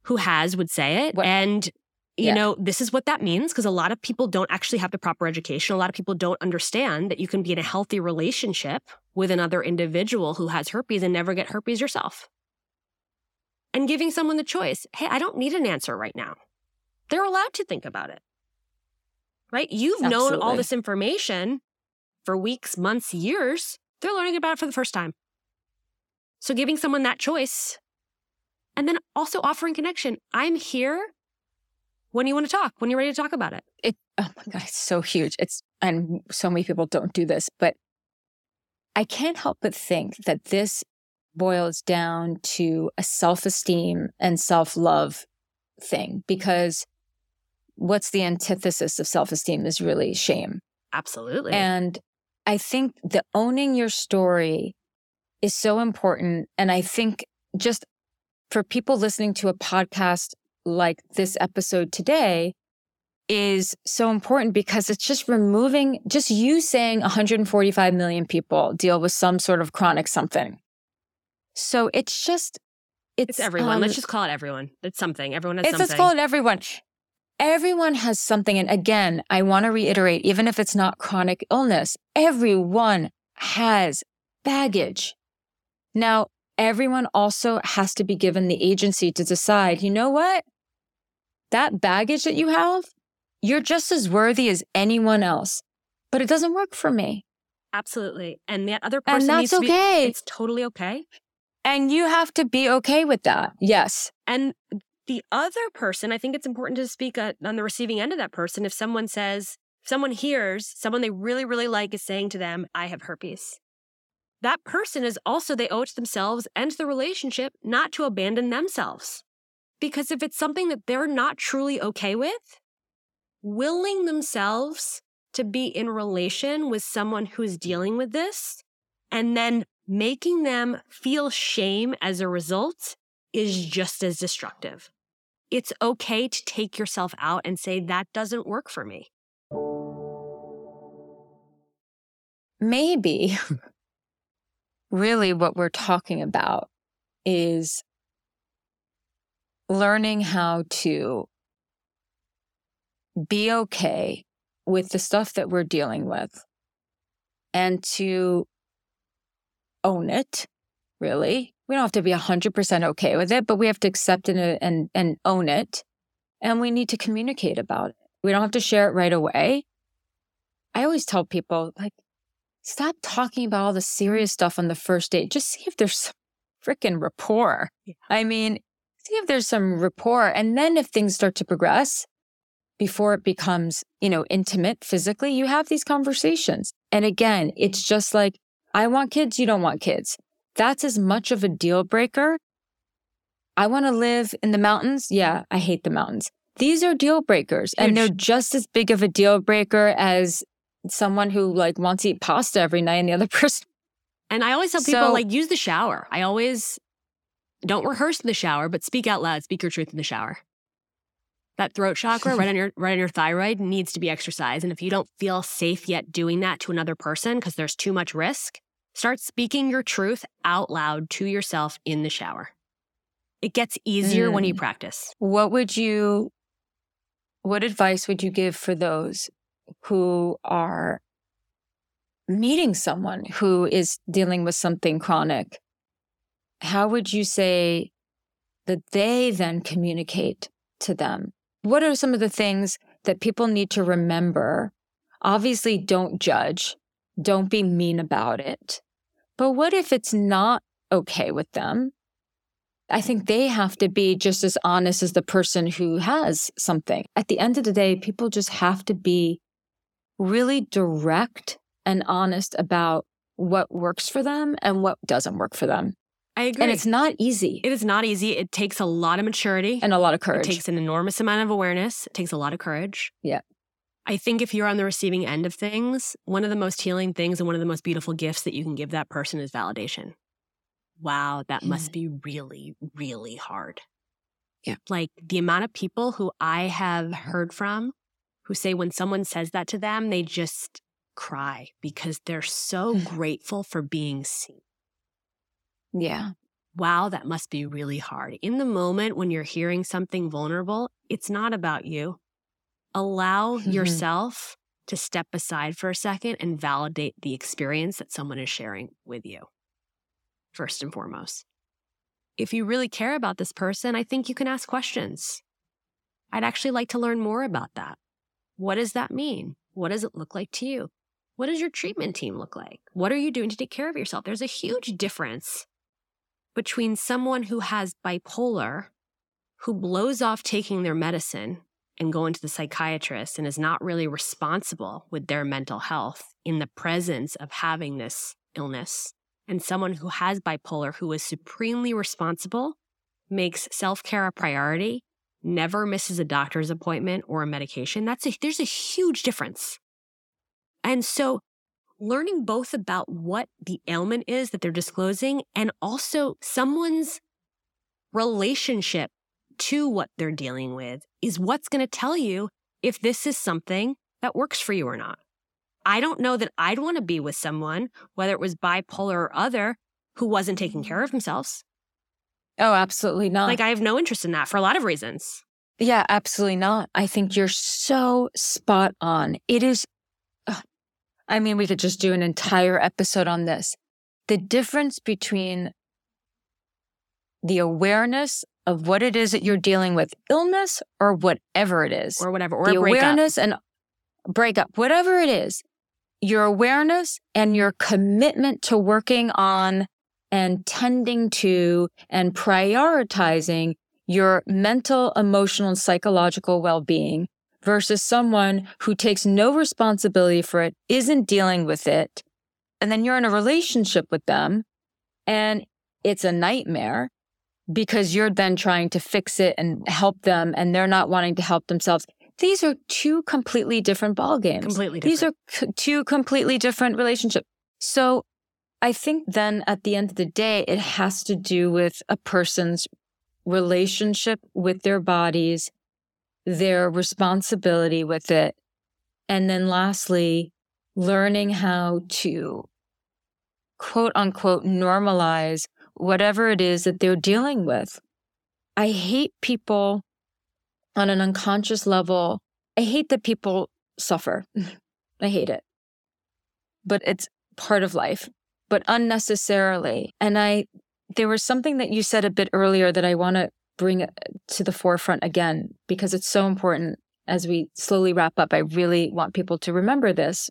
[SPEAKER 2] who has would say it. What? And you yeah. know, this is what that means because a lot of people don't actually have the proper education. A lot of people don't understand that you can be in a healthy relationship with another individual who has herpes and never get herpes yourself. And giving someone the choice hey, I don't need an answer right now. They're allowed to think about it. Right? You've Absolutely. known all this information for weeks, months, years. They're learning about it for the first time. So giving someone that choice and then also offering connection. I'm here when you want to talk, when you're ready to talk about it.
[SPEAKER 1] It oh my god, it's so huge. It's and so many people don't do this, but I can't help but think that this boils down to a self-esteem and self-love thing because what's the antithesis of self-esteem is really shame.
[SPEAKER 2] Absolutely.
[SPEAKER 1] And I think the owning your story is so important and I think just for people listening to a podcast like this episode today is so important because it's just removing just you saying 145 million people deal with some sort of chronic something. So it's just
[SPEAKER 2] it's, it's everyone. Um, let's just call it everyone. It's something. Everyone has it's, something.
[SPEAKER 1] Let's call it everyone. Everyone has something. And again, I want to reiterate, even if it's not chronic illness, everyone has baggage. Now, everyone also has to be given the agency to decide, you know what? that baggage that you have, you're just as worthy as anyone else. But it doesn't work for me.
[SPEAKER 2] Absolutely. And that other person
[SPEAKER 1] and that's okay.
[SPEAKER 2] Be, it's totally okay.
[SPEAKER 1] And you have to be okay with that. Yes.
[SPEAKER 2] And the other person, I think it's important to speak on the receiving end of that person. If someone says, if someone hears someone they really, really like is saying to them, I have herpes. That person is also, they owe it to themselves and to the relationship not to abandon themselves Because if it's something that they're not truly okay with, willing themselves to be in relation with someone who's dealing with this and then making them feel shame as a result is just as destructive. It's okay to take yourself out and say, that doesn't work for me.
[SPEAKER 1] Maybe really what we're talking about is learning how to be okay with the stuff that we're dealing with and to own it, really. We don't have to be 100% okay with it, but we have to accept it and, and own it. And we need to communicate about it. We don't have to share it right away. I always tell people, like, stop talking about all the serious stuff on the first date. Just see if there's some freaking rapport. Yeah. I mean, see if there's some rapport. And then if things start to progress, before it becomes, you know, intimate physically, you have these conversations. And again, it's just like, I want kids, you don't want kids. That's as much of a deal breaker. I want to live in the mountains. Yeah, I hate the mountains. These are deal breakers Huge. and they're just as big of a deal breaker as someone who like wants to eat pasta every night and the other person.
[SPEAKER 2] And I always tell people so, like use the shower. I always don't rehearse in the shower, but speak out loud, speak your truth in the shower. That throat chakra right on your right on your thyroid needs to be exercised. And if you don't feel safe yet doing that to another person because there's too much risk, start speaking your truth out loud to yourself in the shower. It gets easier mm. when you mm. practice.
[SPEAKER 1] What would you what advice would you give for those who are meeting someone who is dealing with something chronic? How would you say that they then communicate to them? What are some of the things that people need to remember? Obviously, don't judge, don't be mean about it. But what if it's not okay with them? I think they have to be just as honest as the person who has something. At the end of the day, people just have to be really direct and honest about what works for them and what doesn't work for them.
[SPEAKER 2] I agree.
[SPEAKER 1] And it's not easy.
[SPEAKER 2] It is not easy. It takes a lot of maturity
[SPEAKER 1] and a lot of courage.
[SPEAKER 2] It takes an enormous amount of awareness. It takes a lot of courage.
[SPEAKER 1] Yeah.
[SPEAKER 2] I think if you're on the receiving end of things, one of the most healing things and one of the most beautiful gifts that you can give that person is validation. Wow, that must be really, really hard.
[SPEAKER 1] Yeah.
[SPEAKER 2] Like the amount of people who I have heard from who say when someone says that to them, they just cry because they're so grateful for being seen.
[SPEAKER 1] Yeah.
[SPEAKER 2] Wow, that must be really hard. In the moment when you're hearing something vulnerable, it's not about you. Allow mm-hmm. yourself to step aside for a second and validate the experience that someone is sharing with you, first and foremost. If you really care about this person, I think you can ask questions. I'd actually like to learn more about that. What does that mean? What does it look like to you? What does your treatment team look like? What are you doing to take care of yourself? There's a huge difference between someone who has bipolar, who blows off taking their medicine and going to the psychiatrist and is not really responsible with their mental health in the presence of having this illness, and someone who has bipolar who is supremely responsible, makes self care a priority, never misses a doctor's appointment or a medication. That's a, there's a huge difference. And so learning both about what the ailment is that they're disclosing and also someone's relationship to what they're dealing with is what's going to tell you if this is something that works for you or not. I don't know that I'd want to be with someone, whether it was bipolar or other, who wasn't taking care of themselves.
[SPEAKER 1] Oh, absolutely not.
[SPEAKER 2] Like, I have no interest in that for a lot of reasons.
[SPEAKER 1] Yeah, absolutely not. I think you're so spot on. It is I mean, we could just do an entire episode on this. The difference between the awareness of what it is that you're dealing with, illness or whatever it is,
[SPEAKER 2] or whatever, or
[SPEAKER 1] the awareness and breakup, whatever it is, your awareness and your commitment to working on and tending to and prioritizing your mental, emotional, and psychological well being versus someone who takes no responsibility for it, isn't dealing with it. And then you're in a relationship with them and it's a nightmare. because you're then trying to fix it and help them and they're not wanting to help themselves. These are two completely different ball games.
[SPEAKER 2] Completely
[SPEAKER 1] These are c- two completely different relationships. So I think then at the end of the day, it has to do with a person's relationship with their bodies, their responsibility with it. And then lastly, learning how to quote unquote normalize whatever it is that they're dealing with. I hate people on an unconscious level. I hate that people suffer. I hate it. But it's part of life, but unnecessarily. And I, there was something that you said a bit earlier that I want to bring to the forefront again, because it's so important as we slowly wrap up. I really want people to remember this,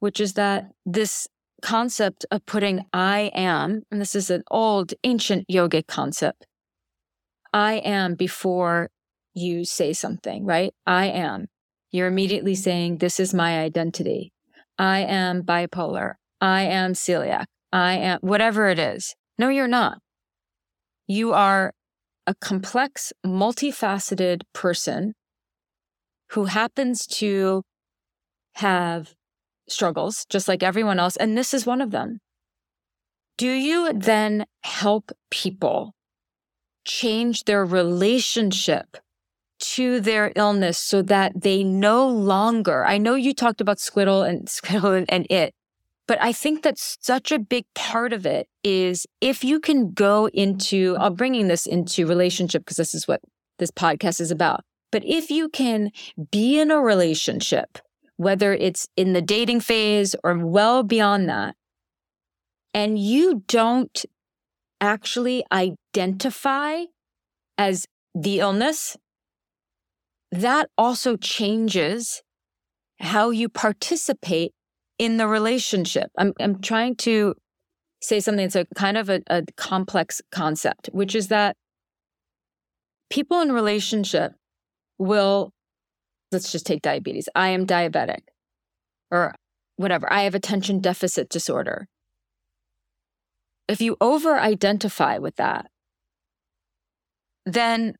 [SPEAKER 1] which is that this concept of putting I am, and this is an old ancient yogic concept. I am before you say something, right? I am. You're immediately saying, This is my identity. I am bipolar. I am celiac. I am whatever it is. No, you're not. You are a complex, multifaceted person who happens to have struggles, just like everyone else. And this is one of them. Do you then help people change their relationship to their illness so that they no longer, I know you talked about squiddle and squiddle and, and it, but I think that such a big part of it is if you can go into, I'm bringing this into relationship because this is what this podcast is about. But if you can be in a relationship, whether it's in the dating phase or well beyond that, and you don't actually identify as the illness, that also changes how you participate in the relationship. I'm, I'm trying to say something that's a kind of a, a complex concept, which is that people in relationship will, let's just take diabetes. I am diabetic or whatever. I have attention deficit disorder. If you over identify with that, then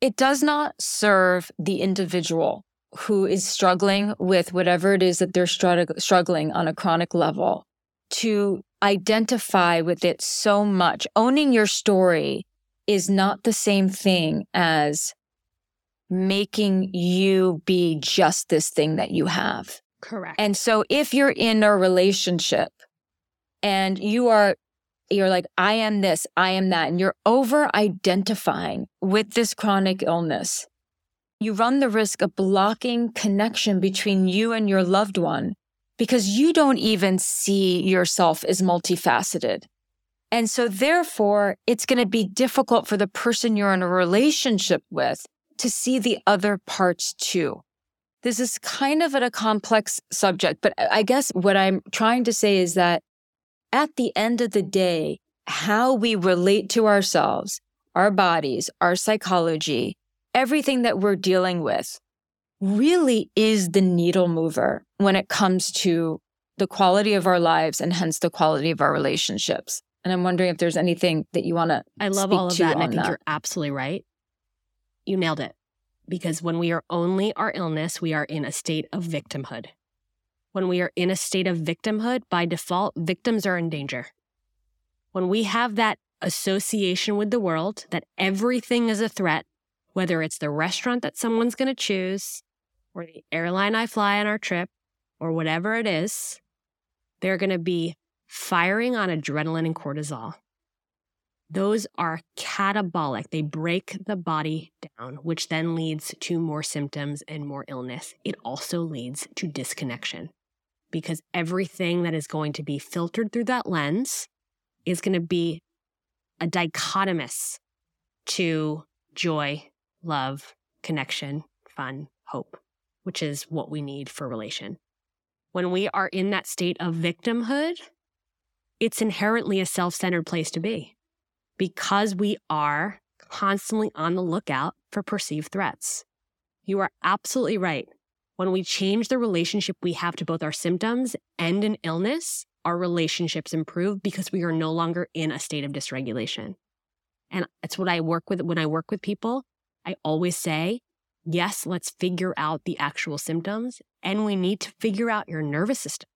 [SPEAKER 1] it does not serve the individual who is struggling with whatever it is that they're strugg- struggling on a chronic level to identify with it so much. Owning your story is not the same thing as making you be just this thing that you have.
[SPEAKER 2] Correct.
[SPEAKER 1] And so if you're in a relationship and you are you're like I am this, I am that and you're over identifying with this chronic illness, you run the risk of blocking connection between you and your loved one because you don't even see yourself as multifaceted. And so therefore, it's going to be difficult for the person you're in a relationship with to see the other parts too. This is kind of a complex subject, but I guess what I'm trying to say is that at the end of the day, how we relate to ourselves, our bodies, our psychology, everything that we're dealing with really is the needle mover when it comes to the quality of our lives and hence the quality of our relationships. And I'm wondering if there's anything that you want to
[SPEAKER 2] I love all of that. And I think
[SPEAKER 1] that.
[SPEAKER 2] you're absolutely right. You nailed it. Because when we are only our illness, we are in a state of victimhood. When we are in a state of victimhood, by default, victims are in danger. When we have that association with the world, that everything is a threat, whether it's the restaurant that someone's going to choose, or the airline I fly on our trip, or whatever it is, they're going to be firing on adrenaline and cortisol. Those are catabolic. They break the body down, which then leads to more symptoms and more illness. It also leads to disconnection because everything that is going to be filtered through that lens is going to be a dichotomous to joy, love, connection, fun, hope, which is what we need for relation. When we are in that state of victimhood, it's inherently a self centered place to be because we are constantly on the lookout for perceived threats. You are absolutely right. When we change the relationship we have to both our symptoms and an illness, our relationships improve because we are no longer in a state of dysregulation. And it's what I work with when I work with people. I always say, yes, let's figure out the actual symptoms and we need to figure out your nervous system.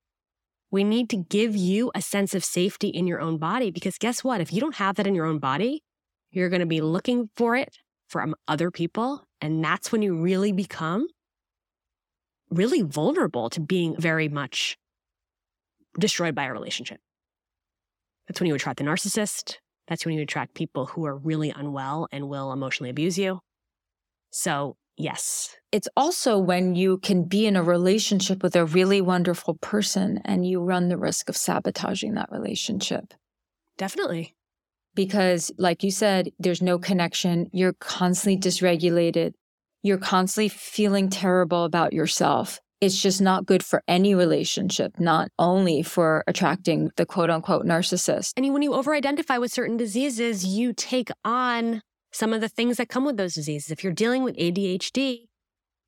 [SPEAKER 2] We need to give you a sense of safety in your own body because guess what? If you don't have that in your own body, you're going to be looking for it from other people. And that's when you really become really vulnerable to being very much destroyed by a relationship. That's when you attract the narcissist. That's when you attract people who are really unwell and will emotionally abuse you. So, yes.
[SPEAKER 1] It's also when you can be in a relationship with a really wonderful person and you run the risk of sabotaging that relationship.
[SPEAKER 2] Definitely.
[SPEAKER 1] Because, like you said, there's no connection. You're constantly dysregulated. You're constantly feeling terrible about yourself it's just not good for any relationship, not only for attracting the quote unquote narcissist.
[SPEAKER 2] And when you over identify with certain diseases, you take on some of the things that come with those diseases. If you're dealing with ADHD,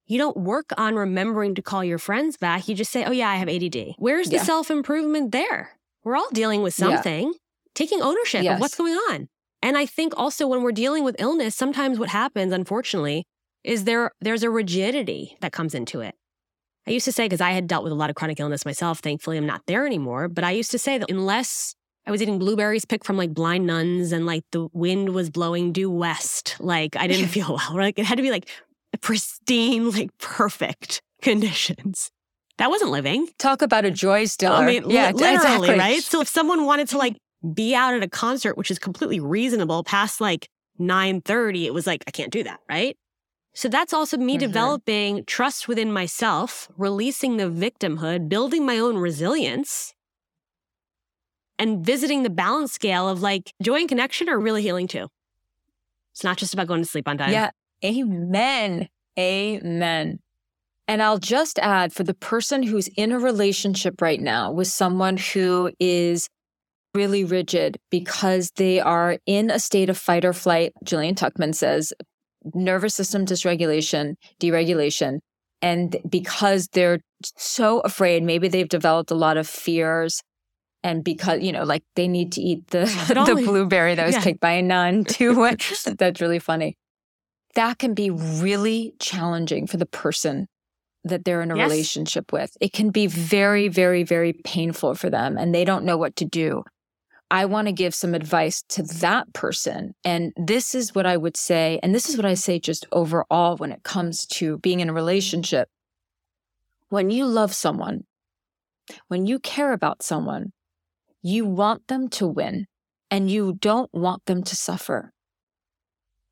[SPEAKER 2] you don't work on remembering to call your friends back. You just say, Oh, yeah, I have ADD. Where's the self improvement there? We're all dealing with something, yeah. taking ownership yes. of what's going on. And I think also when we're dealing with illness, sometimes what happens, unfortunately, is there there's a rigidity that comes into it. I used to say, because I had dealt with a lot of chronic illness myself, thankfully I'm not there anymore, but I used to say that unless I was eating blueberries picked from like blind nuns and like the wind was blowing due west, like I didn't feel well. Like it had to be like pristine, like perfect conditions. That wasn't living.
[SPEAKER 1] Talk about a joy still. I
[SPEAKER 2] mean, yeah, literally, exactly. right? So if someone wanted to like be out at a concert, which is completely reasonable, past like 9:30, it was like, I can't do that, right? So that's also me mm-hmm. developing trust within myself, releasing the victimhood, building my own resilience, and visiting the balance scale of like joy and connection are really healing too. It's not just about going to sleep on time.
[SPEAKER 1] Yeah. Amen. Amen. And I'll just add for the person who's in a relationship right now with someone who is really rigid because they are in a state of fight or flight, Jillian Tuchman says, nervous system dysregulation, deregulation. And because they're so afraid, maybe they've developed a lot of fears. And because, you know, like they need to eat the, the blueberry that was yeah. picked by a nun too. That's really funny. That can be really challenging for the person that they're in a yes. relationship with. It can be very, very, very painful for them and they don't know what to do. I want to give some advice to that person. And this is what I would say. And this is what I say just overall when it comes to being in a relationship. When you love someone, when you care about someone, you want them to win and you don't want them to suffer.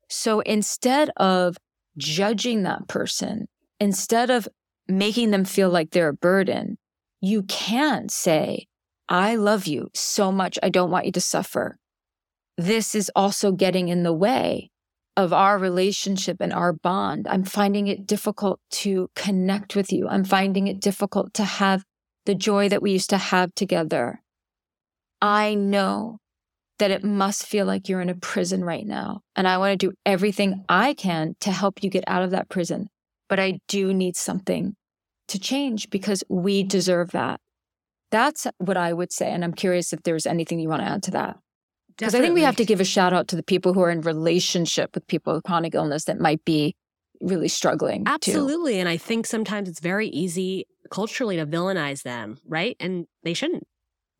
[SPEAKER 1] So instead of judging that person, instead of making them feel like they're a burden, you can say, I love you so much. I don't want you to suffer. This is also getting in the way of our relationship and our bond. I'm finding it difficult to connect with you. I'm finding it difficult to have the joy that we used to have together. I know that it must feel like you're in a prison right now. And I want to do everything I can to help you get out of that prison. But I do need something to change because we deserve that. That's what I would say. And I'm curious if there's anything you want to add to that. Because I think we have to give a shout out to the people who are in relationship with people with chronic illness that might be really struggling.
[SPEAKER 2] Absolutely.
[SPEAKER 1] Too.
[SPEAKER 2] And I think sometimes it's very easy culturally to villainize them, right? And they shouldn't.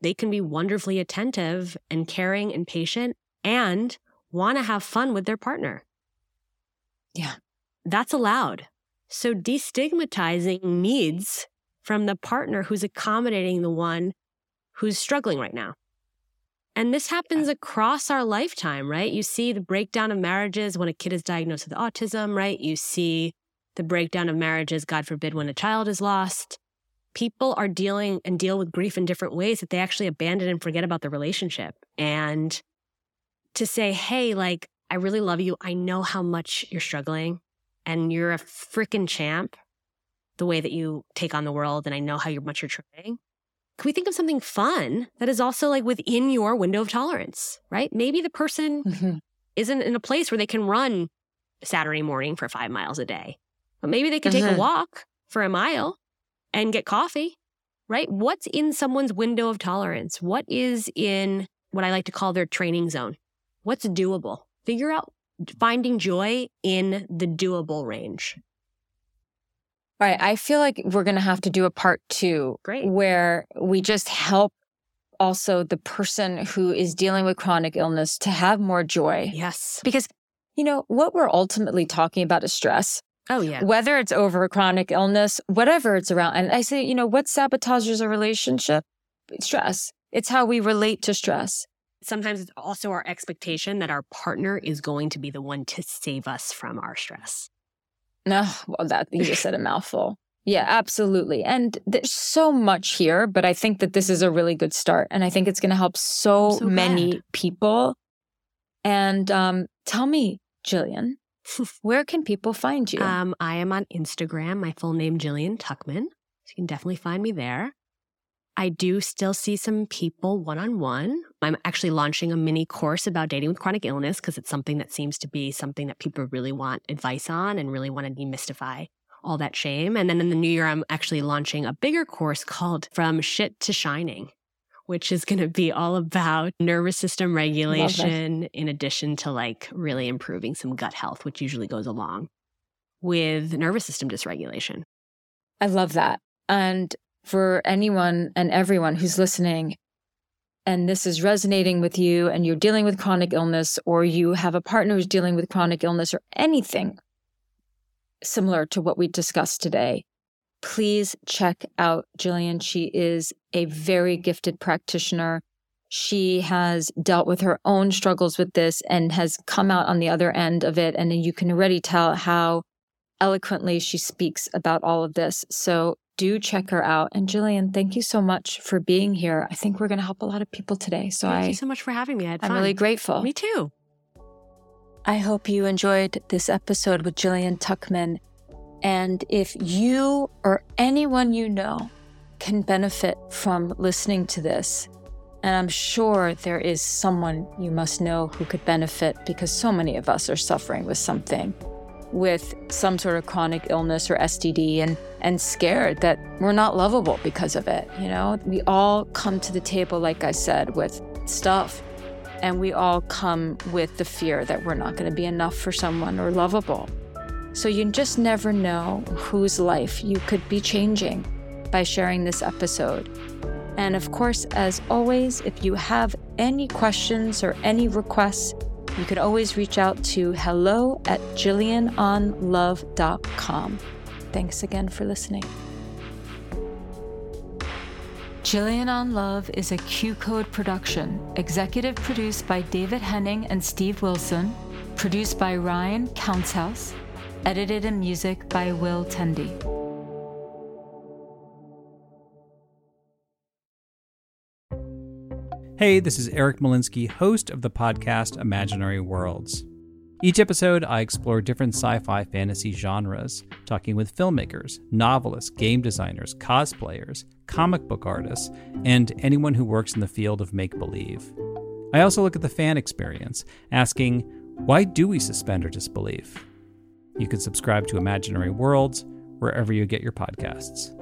[SPEAKER 2] They can be wonderfully attentive and caring and patient and want to have fun with their partner.
[SPEAKER 1] Yeah.
[SPEAKER 2] That's allowed. So destigmatizing needs from the partner who's accommodating the one who's struggling right now. And this happens across our lifetime, right? You see the breakdown of marriages when a kid is diagnosed with autism, right? You see the breakdown of marriages, God forbid, when a child is lost. People are dealing and deal with grief in different ways that they actually abandon and forget about the relationship. And to say, hey, like, I really love you. I know how much you're struggling and you're a freaking champ the way that you take on the world and I know how much you're trying. Can we think of something fun that is also like within your window of tolerance, right? Maybe the person mm-hmm. isn't in a place where they can run Saturday morning for five miles a day, but maybe they can mm-hmm. take a mm-hmm. walk for a mile and get coffee, right? What's in someone's window of tolerance? What is in what I like to call their training zone? What's doable? figure out finding joy in the doable range.
[SPEAKER 1] All right. I feel like we're going to have to do a part two.
[SPEAKER 2] Great.
[SPEAKER 1] Where we just help also the person who is dealing with chronic illness to have more joy.
[SPEAKER 2] Yes.
[SPEAKER 1] Because, you know, what we're ultimately talking about is stress.
[SPEAKER 2] Oh, yeah.
[SPEAKER 1] Whether it's over a chronic illness, whatever it's around. And I say, you know, what sabotages a relationship? Stress. It's how we relate to stress.
[SPEAKER 2] Sometimes it's also our expectation that our partner is going to be the one to save us from our stress.
[SPEAKER 1] No, well, that you just said a mouthful. Yeah, absolutely. And there's so much here, but I think that this is a really good start. And I think it's going to help so,
[SPEAKER 2] so
[SPEAKER 1] many
[SPEAKER 2] glad.
[SPEAKER 1] people. And um, tell me, Jillian, where can people find you?
[SPEAKER 2] Um, I am on Instagram, my full name, Jillian Tuchman. So you can definitely find me there. I do still see some people one on one. I'm actually launching a mini course about dating with chronic illness because it's something that seems to be something that people really want advice on and really want to demystify all that shame. And then in the new year, I'm actually launching a bigger course called From Shit to Shining, which is going to be all about nervous system regulation in addition to like really improving some gut health, which usually goes along with nervous system dysregulation.
[SPEAKER 1] I love that. And for anyone and everyone who's listening, and this is resonating with you, and you're dealing with chronic illness, or you have a partner who's dealing with chronic illness, or anything similar to what we discussed today, please check out Jillian. She is a very gifted practitioner. She has dealt with her own struggles with this and has come out on the other end of it. And you can already tell how eloquently she speaks about all of this. So do check her out. And Jillian, thank you so much for being here. I think we're going to help a lot of people today. So
[SPEAKER 2] Thank
[SPEAKER 1] I,
[SPEAKER 2] you so much for having me. I had
[SPEAKER 1] I'm
[SPEAKER 2] fun.
[SPEAKER 1] really grateful.
[SPEAKER 2] Me too.
[SPEAKER 1] I hope you enjoyed this episode with Jillian Tuchman. And if you or anyone you know can benefit from listening to this, and I'm sure there is someone you must know who could benefit because so many of us are suffering with something, with some sort of chronic illness or STD and and scared that we're not lovable because of it, you know? We all come to the table like I said with stuff and we all come with the fear that we're not going to be enough for someone or lovable. So you just never know whose life you could be changing by sharing this episode. And of course, as always, if you have any questions or any requests, you can always reach out to hello at jillianonlove.com. Thanks again for listening. Jillian on Love is a QCODE production, executive produced by David Henning and Steve Wilson, produced by Ryan Countshouse, edited and music by Will Tendy.
[SPEAKER 3] Hey, this is Eric Molinsky, host of the podcast Imaginary Worlds. Each episode, I explore different sci fi fantasy genres, talking with filmmakers, novelists, game designers, cosplayers, comic book artists, and anyone who works in the field of make believe. I also look at the fan experience, asking, why do we suspend our disbelief? You can subscribe to Imaginary Worlds wherever you get your podcasts.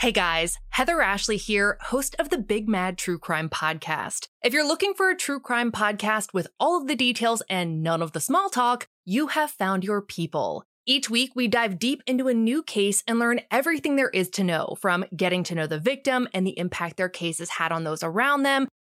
[SPEAKER 4] Hey guys, Heather Ashley here, host of the Big Mad True Crime Podcast. If you're looking for a true crime podcast with all of the details and none of the small talk, you have found your people. Each week, we dive deep into a new case and learn everything there is to know from getting to know the victim and the impact their case has had on those around them,